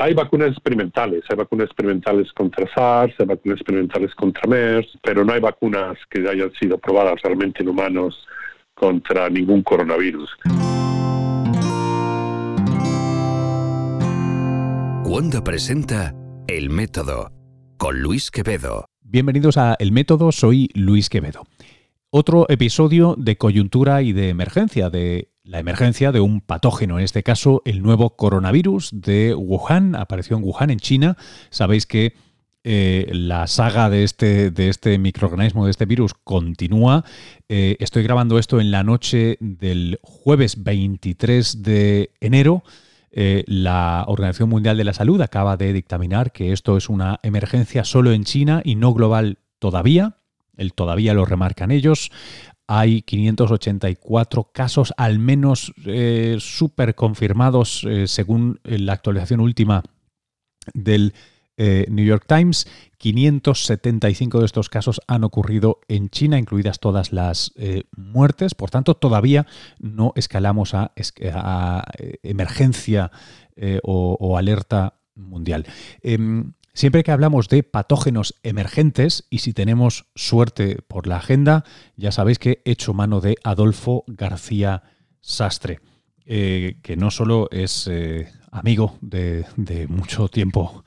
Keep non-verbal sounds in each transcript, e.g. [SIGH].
hay vacunas experimentales, hay vacunas experimentales contra SARS, hay vacunas experimentales contra MERS, pero no hay vacunas que hayan sido probadas realmente en humanos contra ningún coronavirus. Wanda presenta El Método con Luis Quevedo. Bienvenidos a El Método, soy Luis Quevedo. Otro episodio de coyuntura y de emergencia, de la emergencia de un patógeno, en este caso el nuevo coronavirus de Wuhan, apareció en Wuhan, en China. Sabéis que eh, la saga de este, de este microorganismo, de este virus, continúa. Eh, estoy grabando esto en la noche del jueves 23 de enero. Eh, la Organización Mundial de la Salud acaba de dictaminar que esto es una emergencia solo en China y no global todavía. El todavía lo remarcan ellos hay 584 casos al menos eh, súper confirmados eh, según la actualización última del eh, New York Times. 575 de estos casos han ocurrido en China, incluidas todas las muertes. Por tanto, todavía no escalamos a, emergencia o, o, alerta mundial. Em, Siempre que hablamos de patógenos emergentes, y si tenemos suerte por la agenda, ya sabéis que he hecho mano de Adolfo García Sastre, eh, que no solo es eh, amigo de, mucho tiempo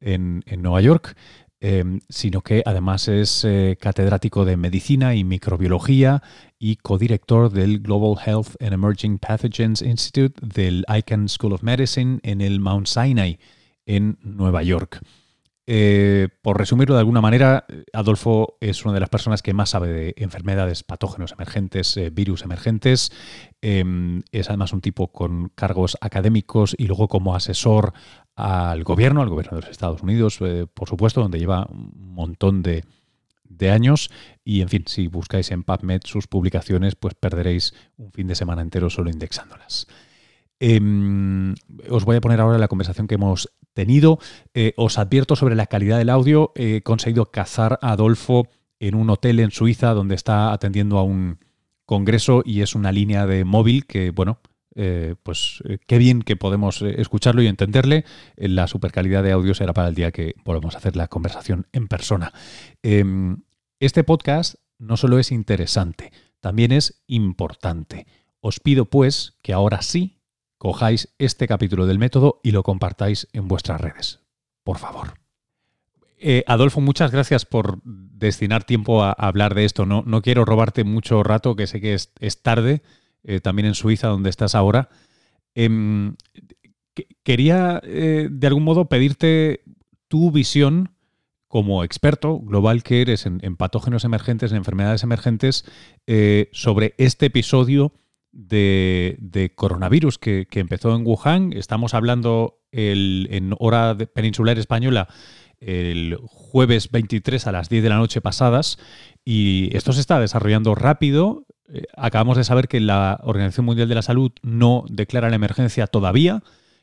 en, Nueva York, em, sino que además es eh, catedrático de medicina y microbiología y codirector del Global Health and Emerging Pathogens Institute del Icahn School of Medicine en el Mount Sinai en Nueva York. Eh, por resumirlo de alguna manera, Adolfo es una de las personas que más sabe de enfermedades, patógenos emergentes, eh, virus emergentes. Em, es además un tipo con cargos académicos y luego como asesor al gobierno, al gobierno de los Estados Unidos, eh, por supuesto, donde lleva un montón de, de años. Y en fin, si buscáis en PubMed sus publicaciones, pues perderéis un fin de semana entero solo indexándolas. Em, os voy a poner ahora la conversación que hemos tenido. Eh, os advierto sobre la calidad del audio. He conseguido cazar a Adolfo en un hotel en Suiza donde está atendiendo a un congreso y es una línea de móvil que, bueno, eh, pues eh, qué bien que podemos escucharlo y entenderle. La super calidad de audio será para el día que volvamos a hacer la conversación en persona. Em, este podcast no solo es interesante, también es importante. Os pido pues que ahora sí cojáis este capítulo del método y lo compartáis en vuestras redes. Por favor. Eh, Adolfo, muchas gracias por destinar tiempo a, hablar de esto. No, no, quiero robarte mucho rato, que sé que es, tarde, eh, también en Suiza, donde estás ahora. Em, quería, eh, de algún modo, pedirte tu visión como experto global que eres en, en patógenos emergentes, en enfermedades emergentes, sobre este episodio de, coronavirus que, empezó en Wuhan. Estamos hablando en hora peninsular española el jueves 23 a las 10 de la noche pasadas y esto se está desarrollando rápido. Eh, acabamos de saber que la Organización Mundial de la Salud no declara la emergencia todavía.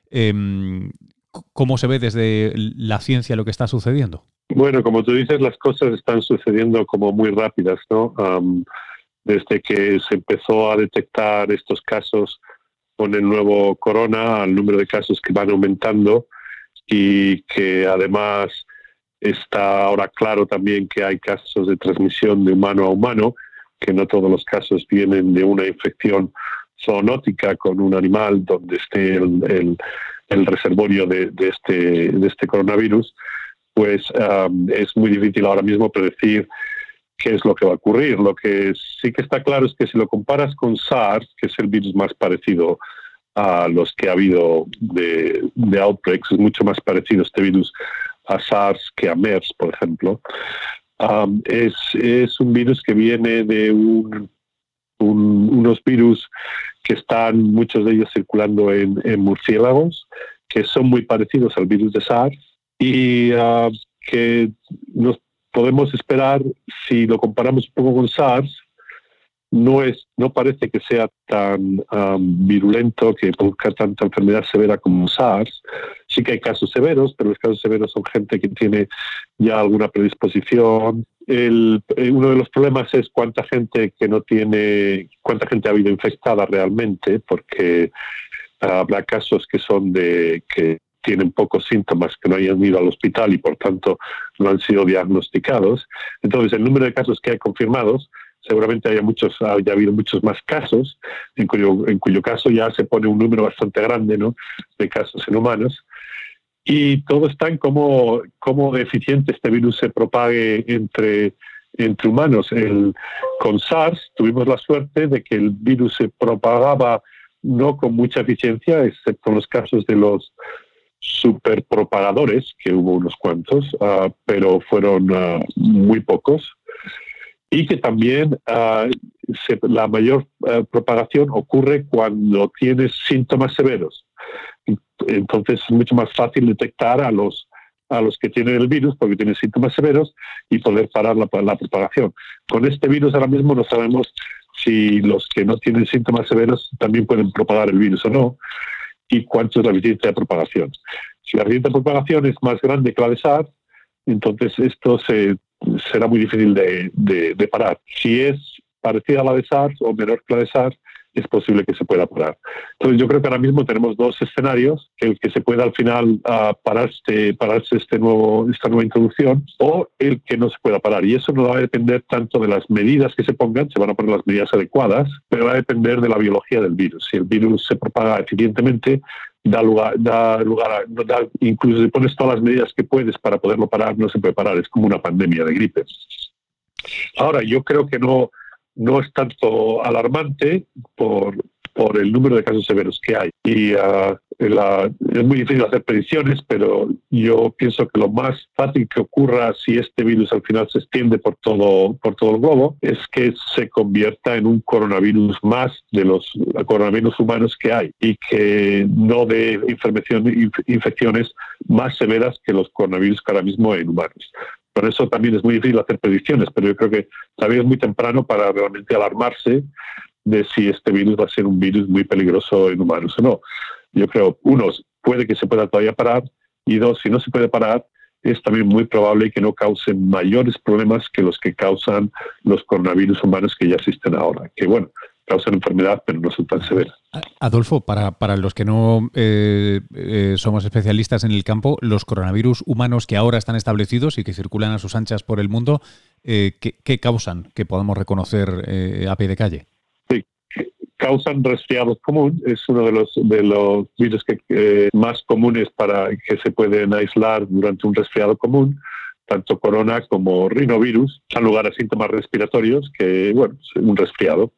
Em, ¿Cómo se ve desde la ciencia lo que está sucediendo? Bueno, como tú dices, las cosas están sucediendo como muy rápidas, ¿no? Desde que se empezó a detectar estos casos con el nuevo corona, el número de casos que van aumentando y que además está ahora claro también que hay casos de transmisión de humano a humano, que no todos los casos vienen de una infección zoonótica con un animal donde esté el, reservorio de, este, de este coronavirus, pues um, es muy difícil ahora mismo predecir qué es lo que va a ocurrir. Lo que sí que está claro es que si lo comparas con SARS, que es el virus más parecido a los que ha habido de, outbreaks, es mucho más parecido este virus a SARS que a MERS, por ejemplo. Um, es, un virus que viene de unos virus que están, muchos de ellos circulando en, murciélagos, que son muy parecidos al virus de SARS y uh, que nos podemos esperar, si lo comparamos un poco con SARS, no, es, no parece que sea tan um, virulento, que produzca tanta enfermedad severa como SARS. Sí que hay casos severos, pero los casos severos son gente que tiene ya alguna predisposición. El, eh, uno de los problemas es cuánta gente que no tiene, cuánta gente ha habido infectada realmente, porque habrá casos que son de que tienen pocos síntomas, que no hayan ido al hospital y por tanto no han sido diagnosticados. Entonces, el número de casos que hay confirmados, seguramente haya muchos, haya habido muchos más casos, en cuyo, en cuyo caso ya se pone un número bastante grande ¿no? de casos en humanos. Y todo está en cómo, cómo eficiente este virus se propague entre entre humanos. El, con SARS tuvimos la suerte de que el virus se propagaba no con mucha eficiencia, excepto en los casos de los superpropagadores, que hubo unos cuantos, ah, pero fueron ah, muy pocos. Y que también ah, la mayor propagación ocurre cuando tienes síntomas severos. Entonces es mucho más fácil detectar a los a los que tienen el virus porque tienen síntomas severos y poder parar la, propagación. Con este virus ahora mismo no sabemos si los que no tienen síntomas severos también pueden propagar el virus o no y cuánto es la eficiencia de propagación. Si la eficiencia de propagación es más grande que la de SARS, entonces esto se, será muy difícil de, de parar. Si es parecida a la de SARS o menor que la de SARS, es posible que se pueda parar. Entonces yo creo que ahora mismo tenemos dos escenarios, el que se pueda al final uh, pararse, este nuevo, esta nueva introducción o el que no se pueda parar. Y eso no va a depender tanto de las medidas que se pongan, se van a poner las medidas adecuadas, pero va a depender de la biología del virus. Si el virus se propaga eficientemente, da lugar, da lugar a, incluso si pones todas las medidas que puedes para poderlo parar, no se puede parar, es como una pandemia de gripe. Ahora, yo creo que no, no es tanto alarmante por, por el número de casos severos que hay. Y ah, es muy difícil hacer predicciones, pero yo pienso que lo más fácil que ocurra si este virus al final se extiende por todo, por todo el globo es que se convierta en un coronavirus más de los coronavirus humanos que hay y que no dé infecciones más severas que los coronavirus que ahora mismo hay en humanos. Por eso también es muy difícil hacer predicciones, pero yo creo que todavía es muy temprano para realmente alarmarse de si este virus va a ser un virus muy peligroso en humanos o no. Yo creo, uno, puede que se pueda todavía parar, y dos, si no se puede parar, es también muy probable que no cause mayores problemas que los que causan los coronavirus humanos que ya existen ahora. Que bueno, causan enfermedad, pero no son tan severas. Adolfo, para, para los que no eh, eh, somos especialistas en el campo, los coronavirus humanos que ahora están establecidos y que circulan a sus anchas por el mundo, eh, ¿qué, causan que podamos reconocer a pie de calle? Sí, causan resfriado común, es uno de los, de los virus que, más comunes para que se pueden aislar durante un resfriado común tanto corona como rinovirus, dan lugar a síntomas respiratorios que, bueno, un resfriado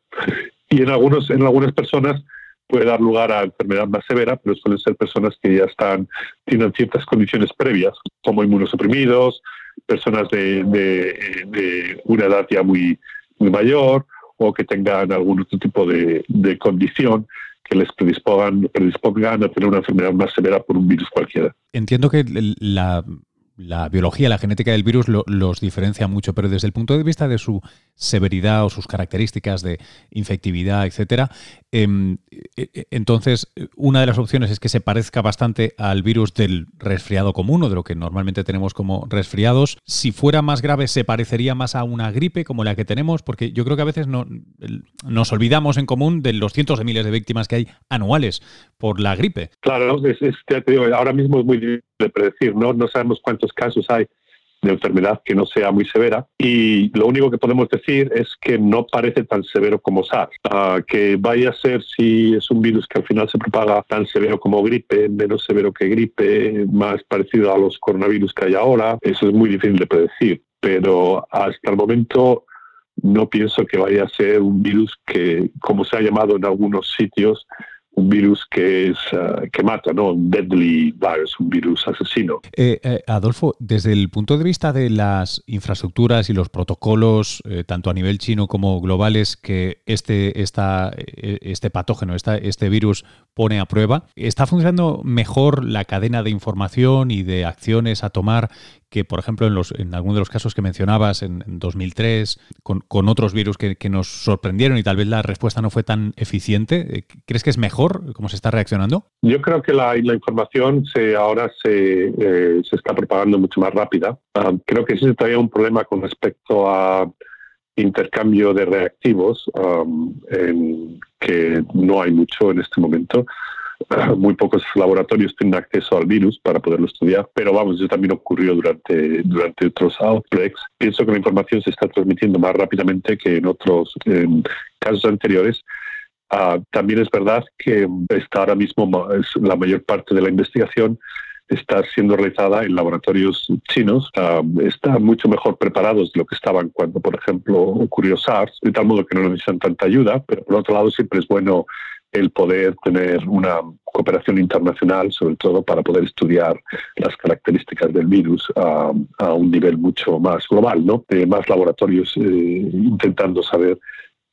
y en, algunos, en algunas personas puede dar lugar a enfermedad más severa, pero suelen ser personas que ya están, tienen ciertas condiciones previas, como inmunosuprimidos, personas de, de, una edad ya muy, muy mayor o que tengan algún otro tipo de, condición que les predispongan, predispongan a tener una enfermedad más severa por un virus cualquiera. Entiendo que la la biología, la genética del virus los diferencia mucho, pero desde el punto de vista de su severidad o sus características de infectividad, etcétera, em, e, e, entonces una de las opciones es que se parezca bastante al virus del resfriado común o de lo que normalmente tenemos como resfriados. Si fuera más grave, se parecería más a una gripe como la que tenemos, porque yo creo que a veces no, nos olvidamos en común de los cientos de miles de víctimas que hay anuales por la gripe. Claro, ahora mismo es muy difícil de predecir, ¿no? No sabemos cuántos casos hay de enfermedad que no sea muy severa y lo único que podemos decir es que no parece tan severo como SARS. Ah, que vaya a ser si es un virus que al final se propaga tan severo como gripe, menos severo que gripe, más parecido a los coronavirus que hay ahora, eso es muy difícil de predecir. Pero hasta el momento no pienso que vaya a ser un virus que, como se ha llamado en algunos sitios, un virus que es eh, que mata, ¿no? Un deadly virus, un virus asesino. Eh, eh, Adolfo, desde el punto de vista de las infraestructuras y los protocolos, tanto a nivel chino como globales, que este, esta, este patógeno, esta, este virus pone a prueba, ¿está funcionando mejor la cadena de información y de acciones a tomar que, por ejemplo, en, los, en algunos de los casos que mencionabas en, 2003, con, con, otros virus que, que, nos sorprendieron y tal vez la respuesta no fue tan eficiente, eh, ¿crees que es mejor cómo se está reaccionando? Yo creo que la, la información se, ahora se, eh, se está propagando mucho más rápida. Ah, creo que sí todavía un problema con respecto a intercambio de reactivos, um, en que no hay mucho en este momento. muy pocos laboratorios tienen acceso al virus para poderlo estudiar, pero vamos, eso también ocurrió durante, durante otros outbreaks. Pienso que la información se está transmitiendo más rápidamente que en otros casos anteriores. Ah, también es verdad que está ahora mismo la mayor parte de la investigación está siendo realizada en laboratorios chinos, están mucho mejor preparados de lo que estaban cuando, por ejemplo, ocurrió SARS, de tal modo que no necesitan tanta ayuda, pero por otro lado siempre es bueno el poder tener una cooperación internacional, sobre todo para poder estudiar las características del virus a, un nivel mucho más global, ¿no? De más laboratorios eh, intentando saber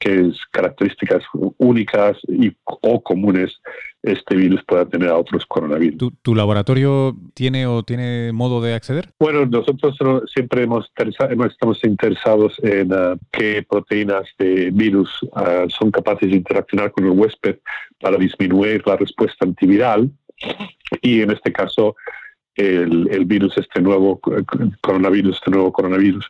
qué características únicas y, o comunes este virus pueda tener a otros coronavirus. ¿Tu, laboratorio tiene o tiene modo de acceder? Bueno, nosotros siempre hemos, estamos interesados en uh, qué proteínas de virus uh, son capaces de interaccionar con el huésped para disminuir la respuesta antiviral y en este caso el, el virus, este nuevo coronavirus, este nuevo coronavirus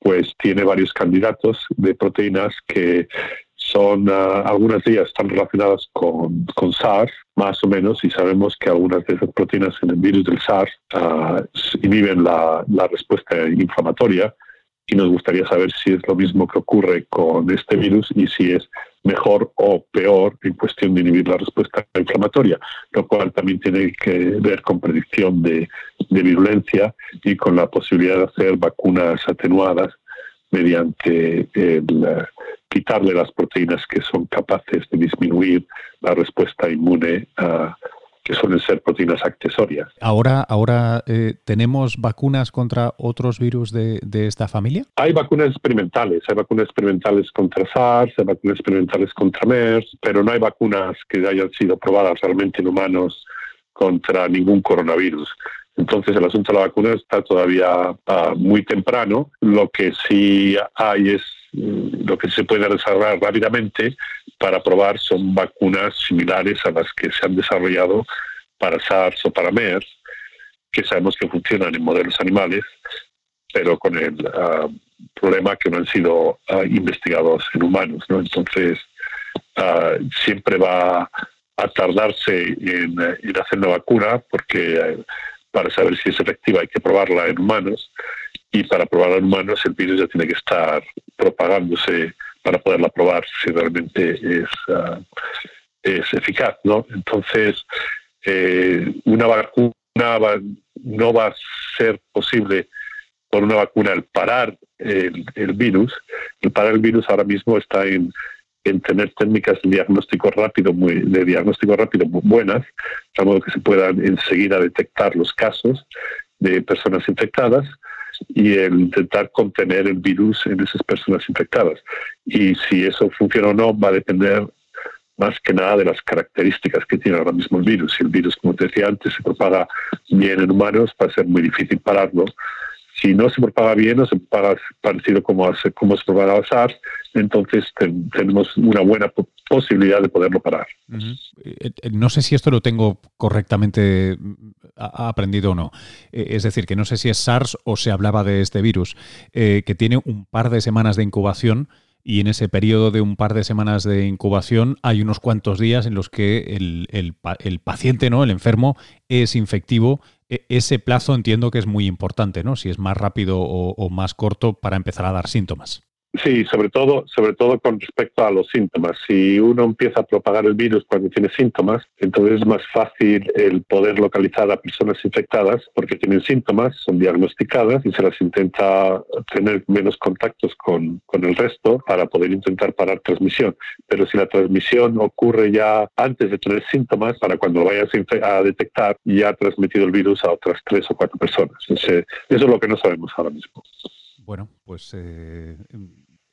pues tiene varios candidatos de proteínas que son, ah, algunas de ellas están relacionadas con, con, SARS, más o menos, y sabemos que algunas de esas proteínas en el virus del SARS uh, inhiben la, respuesta inflamatoria y nos gustaría saber si es lo mismo que ocurre con este virus y si es mejor o peor en cuestión de inhibir la respuesta inflamatoria, lo cual también tiene que ver con predicción de, virulencia y con la posibilidad de hacer vacunas atenuadas mediante el eh, quitarle las proteínas que son capaces de disminuir la respuesta inmune a que suelen ser proteínas accesorias. Ahora, ahora eh, tenemos vacunas contra otros virus de, de, esta familia. Hay vacunas experimentales, hay vacunas experimentales contra SARS, hay vacunas experimentales contra MERS, pero no hay vacunas que hayan sido probadas realmente en humanos contra ningún coronavirus. Entonces el asunto de la vacuna está todavía uh, muy temprano. Lo que sí hay es lo que se puede desarrollar rápidamente para probar son vacunas similares a las que se han desarrollado para SARS o para MERS, que sabemos que funcionan en modelos animales, pero con el uh, problema que no han sido uh, investigados en humanos. ¿no? Entonces, siempre va a tardarse en, en hacer una vacuna porque para saber si es efectiva hay que probarla en humanos y para probarla en humanos el virus ya tiene que estar propagándose para poderla probar si realmente es, ah, es eficaz, ¿no? Entonces, eh, una vacuna no va a ser posible por una vacuna el parar el, virus. El parar el virus ahora mismo está en en tener técnicas de diagnóstico rápido muy, de diagnóstico rápido muy buenas, de modo que se puedan enseguida detectar los casos de personas infectadas y el intentar contener el virus en esas personas infectadas. Y si eso funciona o no va a depender más que nada de las características que tiene ahora mismo el virus. Si el virus, como te decía antes, se propaga bien en humanos, va a ser muy difícil pararlo si no se propaga bien o se propaga parecido como, como se propaga SARS, entonces tenemos una buena posibilidad de poderlo parar. Eh, eh, no sé si esto lo tengo correctamente mm, aprendido o no. Eh, es decir, que no sé si es SARS o se hablaba de este virus, que tiene un par de semanas de incubación y en ese periodo de un par de semanas de incubación hay unos cuantos días en los que el, el, el paciente, ¿no? el enfermo, es infectivo ese plazo entiendo que es muy importante, ¿no? Si es más rápido o, más corto para empezar a dar síntomas. Sí, sobre todo, sobre todo con respecto a los síntomas. Si uno empieza a propagar el virus cuando tiene síntomas, entonces es más fácil el poder localizar a personas infectadas porque tienen síntomas, son diagnosticadas y se las intenta tener menos contactos con, con el resto para poder intentar parar transmisión. Pero si la transmisión ocurre ya antes de tener síntomas, para cuando lo vayas a detectar, ya ha transmitido el virus a otras tres o cuatro personas. eso es lo que no sabemos ahora mismo. Bueno, pues eh,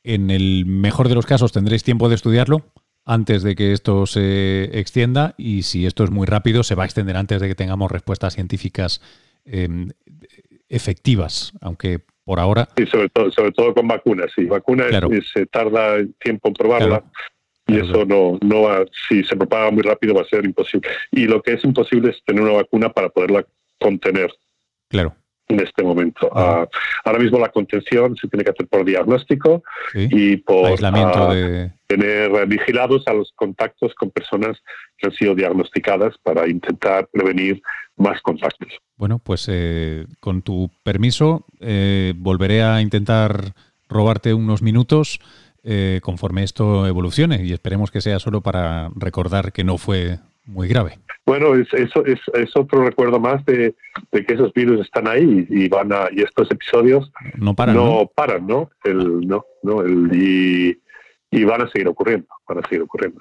en el mejor de los casos tendréis tiempo de estudiarlo antes de que esto se extienda y si esto es muy rápido se va a extender antes de que tengamos respuestas científicas em, efectivas, aunque por ahora... Sí, sobre todo, sobre todo con vacunas. Sí, vacunas se tarda tiempo en probarla. Y eso no, no va, si se propaga muy rápido va a ser imposible. Y lo que es imposible es tener una vacuna para poderla contener. Claro en este momento. ahora mismo la contención se tiene que hacer por diagnóstico y por aislamiento, ah, de, tener vigilados a los contactos con personas que han sido diagnosticadas para intentar prevenir más contactos. Bueno, pues eh, con tu permiso, eh, volveré a intentar robarte unos minutos eh, conforme esto evolucione y esperemos que sea solo para recordar que no fue muy grave. Bueno, es, eso es, otro recuerdo más de, que esos virus están ahí y van a y estos episodios no paran, no, paran, ¿no? El, no, no el, y, y van a seguir ocurriendo, van a seguir ocurriendo.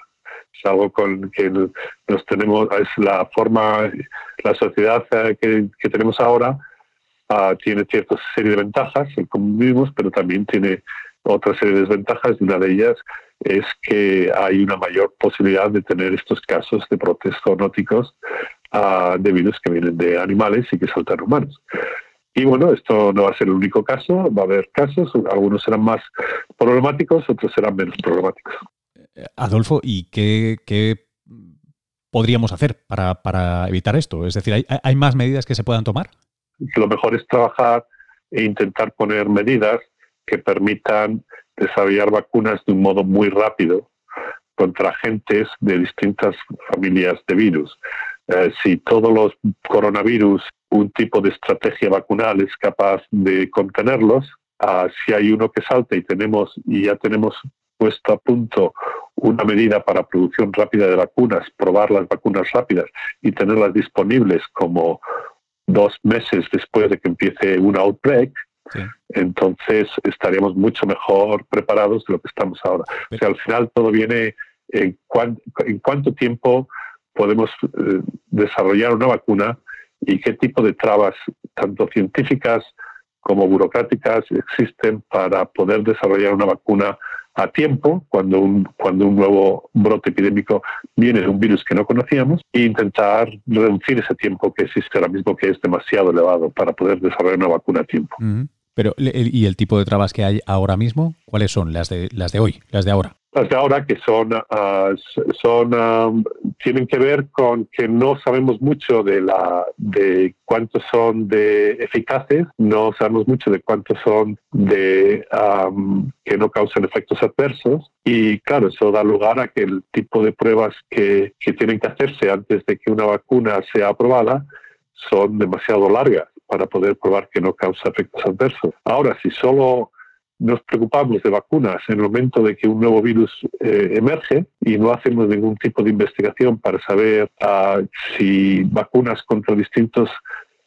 Es algo con que nos tenemos, es la forma, la sociedad eh, que, que tenemos ahora uh, tiene cierta serie de ventajas, el como vivimos, pero también tiene otra serie de desventajas y una de ellas es que hay una mayor posibilidad de tener estos casos de brotes zoonóticos uh, de virus que vienen de animales y que saltan humanos. Y bueno, esto no va a ser el único caso, va a haber casos, algunos serán más problemáticos, otros serán menos problemáticos. Adolfo, ¿y qué, podríamos hacer para, evitar esto? Es decir, ¿hay, ¿hay más medidas que se puedan tomar? Lo mejor es trabajar e intentar poner medidas que permitan desarrollar vacunas de un modo muy rápido contra agentes de distintas familias de virus. Eh, si todos los coronavirus, un tipo de estrategia vacunal es capaz de contenerlos, ah, si hay uno que salta y tenemos y ya tenemos puesto a punto una medida para producción rápida de vacunas, probar las vacunas rápidas y tenerlas disponibles como dos meses después de que empiece un outbreak, entonces estaríamos mucho mejor preparados de lo que estamos ahora. O sea, al final todo viene en, en cuánto tiempo podemos eh, desarrollar una vacuna y qué tipo de trabas, tanto científicas como burocráticas, existen para poder desarrollar una vacuna a tiempo cuando un, cuando un nuevo brote epidémico viene de un virus que no conocíamos e intentar reducir ese tiempo que existe ahora mismo, que es demasiado elevado para poder desarrollar una vacuna a tiempo. Pero, ¿y el tipo de trabas que hay ahora mismo? ¿Cuáles son las de, las de hoy, las de ahora? Las de ahora que son, ah, son ah, tienen que ver con que no sabemos mucho de, la, de cuántos son de eficaces, no sabemos mucho de cuántos son de que no causan efectos adversos y claro, eso da lugar a que el tipo de pruebas que, que tienen que hacerse antes de que una vacuna sea aprobada son demasiado largas para poder probar que no causa efectos adversos. Ahora, si solo nos preocupamos de vacunas en el momento de que un nuevo virus eh, emerge y no hacemos ningún tipo de investigación para saber uh, si vacunas contra distintos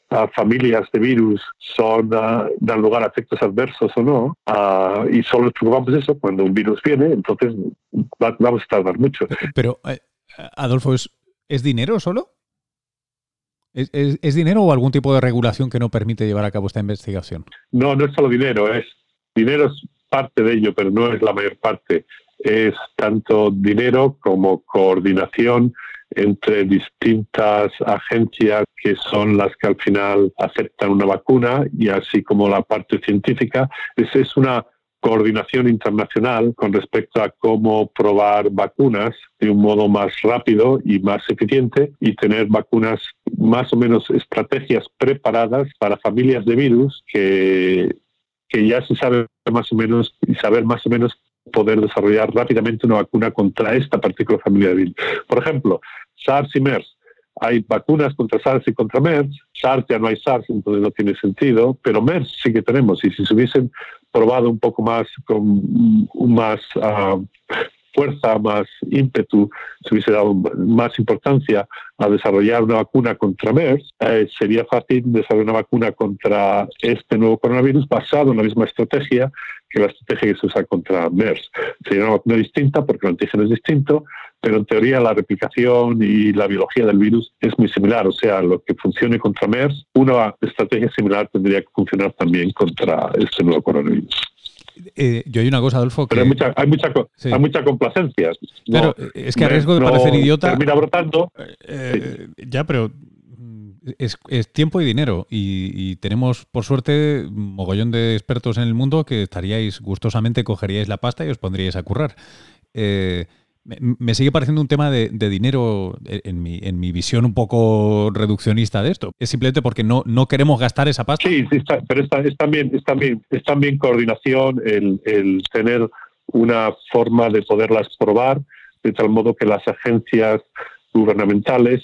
uh, familias de virus son uh, dan lugar a efectos adversos o no, y solo nos preocupamos eso cuando un virus viene, entonces vamos a tardar mucho. Pero, eh, Adolfo, ¿es, ¿es dinero solo? ¿Es, dinero o algún tipo de regulación que no permite llevar a cabo esta investigación? No, no es solo dinero, es dinero es parte de ello, pero no es la mayor parte. Es tanto dinero como coordinación entre distintas agencias que son las que al final aceptan una vacuna y así como la parte científica. Es, es una coordinación internacional con respecto a cómo probar vacunas de un modo más rápido y más eficiente y tener vacunas más o menos estrategias preparadas para familias de virus que, que ya se sabe más o menos y saber más o menos poder desarrollar rápidamente una vacuna contra esta particular familia de virus. Por ejemplo, SARS y MERS hay vacunas contra SARS y contra MERS. SARS ya no hay SARS, entonces no tiene sentido, pero MERS sí que tenemos. Y si se hubiesen probado un poco más, con más ah, fuerza, más ímpetu, se hubiese dado más importancia a desarrollar una vacuna contra MERS, eh, sería fácil desarrollar una vacuna contra este nuevo coronavirus basado en la misma estrategia que la estrategia que se usa contra MERS. Sería una vacuna distinta porque el antígeno es distinto, pero en teoría la replicación y la biología del virus es muy similar. O sea, lo que funcione contra MERS, una estrategia similar tendría que funcionar también contra este nuevo coronavirus. Eh, yo hay una cosa, Adolfo. Que... Pero hay mucha, hay mucha, hay mucha complacencia. Pero es que a riesgo de parecer idiota. Termina brotando. Eh, ya, pero mm, es, tiempo y dinero. Y, tenemos, por suerte, un mogollón de expertos en el mundo que estaríais gustosamente, cogeríais la pasta y os pondríais a currar. Eh, me, sigue pareciendo un tema de, dinero en mi, en mi visión un poco reduccionista de esto. Es simplemente porque no, no queremos gastar esa pasta. Sí, sí pero es, también, es, también, es también coordinación el, el tener una forma de poderlas probar de tal modo que las agencias gubernamentales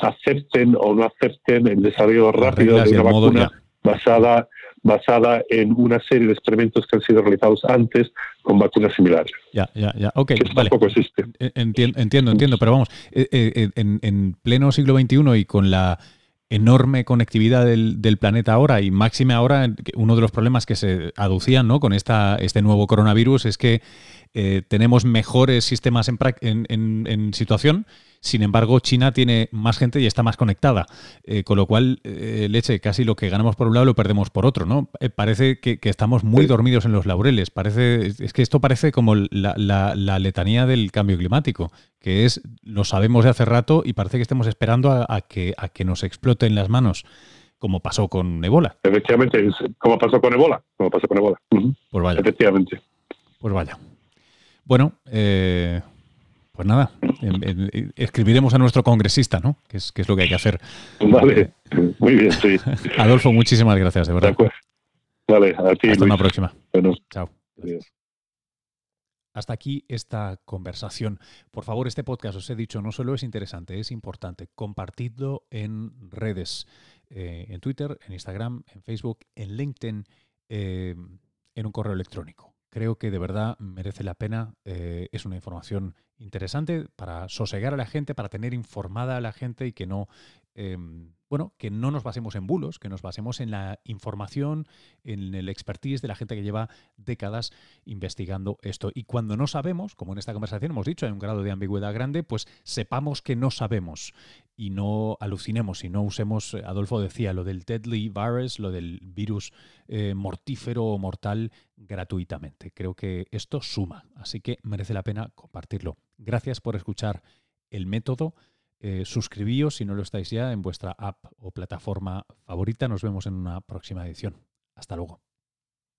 acepten o no acepten el desarrollo rápido de una vacuna basada basada en una serie de experimentos que han sido realizados antes con vacunas similares. Ya, ya, ya. Ok, que tampoco existe. Eh, entiendo, entiendo, entiendo, pero vamos, eh, eh, en, en, pleno siglo XXI y con la enorme conectividad del, del, planeta ahora y máxime ahora, uno de los problemas que se aducían ¿no? con esta, este nuevo coronavirus es que eh, tenemos mejores sistemas en, en, situación, sin embargo China tiene más gente y está más conectada, eh, con lo cual, eh, leche, casi lo que ganamos por un lado lo perdemos por otro, ¿no? parece que, estamos muy dormidos en los laureles, parece, es que esto parece como la, la, letanía del cambio climático, que es, lo sabemos de hace rato y parece que estemos esperando a, que, a que nos explote en las manos como pasó con Ebola. Efectivamente, como pasó con Ebola, como pasó con Ebola. Pues vaya. Efectivamente. Pues vaya. Bueno, eh, pues nada, escribiremos a nuestro congresista, ¿no? Que es, que es lo que hay que hacer. Vale, muy bien, sí. [LAUGHS] Adolfo, muchísimas gracias, de verdad. Vale, a ti. Hasta una próxima. Bueno. Chao. Hasta aquí esta conversación. Por favor, este podcast, os he dicho, no solo es interesante, es importante. Compartidlo en redes, eh, en Twitter, en Instagram, en Facebook, en LinkedIn, eh, en un correo electrónico creo que de verdad merece la pena. Eh, es una información interesante para sosegar a la gente, para tener informada a la gente y que no Em, bueno, que no nos basemos en bulos, que nos basemos en la información, en el expertise de la gente que lleva décadas investigando esto. Y cuando no sabemos, como en esta conversación hemos dicho, hay un grado de ambigüedad grande, pues sepamos que no sabemos y no alucinemos y no usemos, Adolfo decía, lo del deadly virus, lo del virus eh, mortífero o mortal gratuitamente. Creo que esto suma, así que merece la pena compartirlo. Gracias por escuchar el método. Eh, suscribíos si no lo estáis ya en vuestra app o plataforma favorita. Nos vemos en una próxima edición. Hasta luego.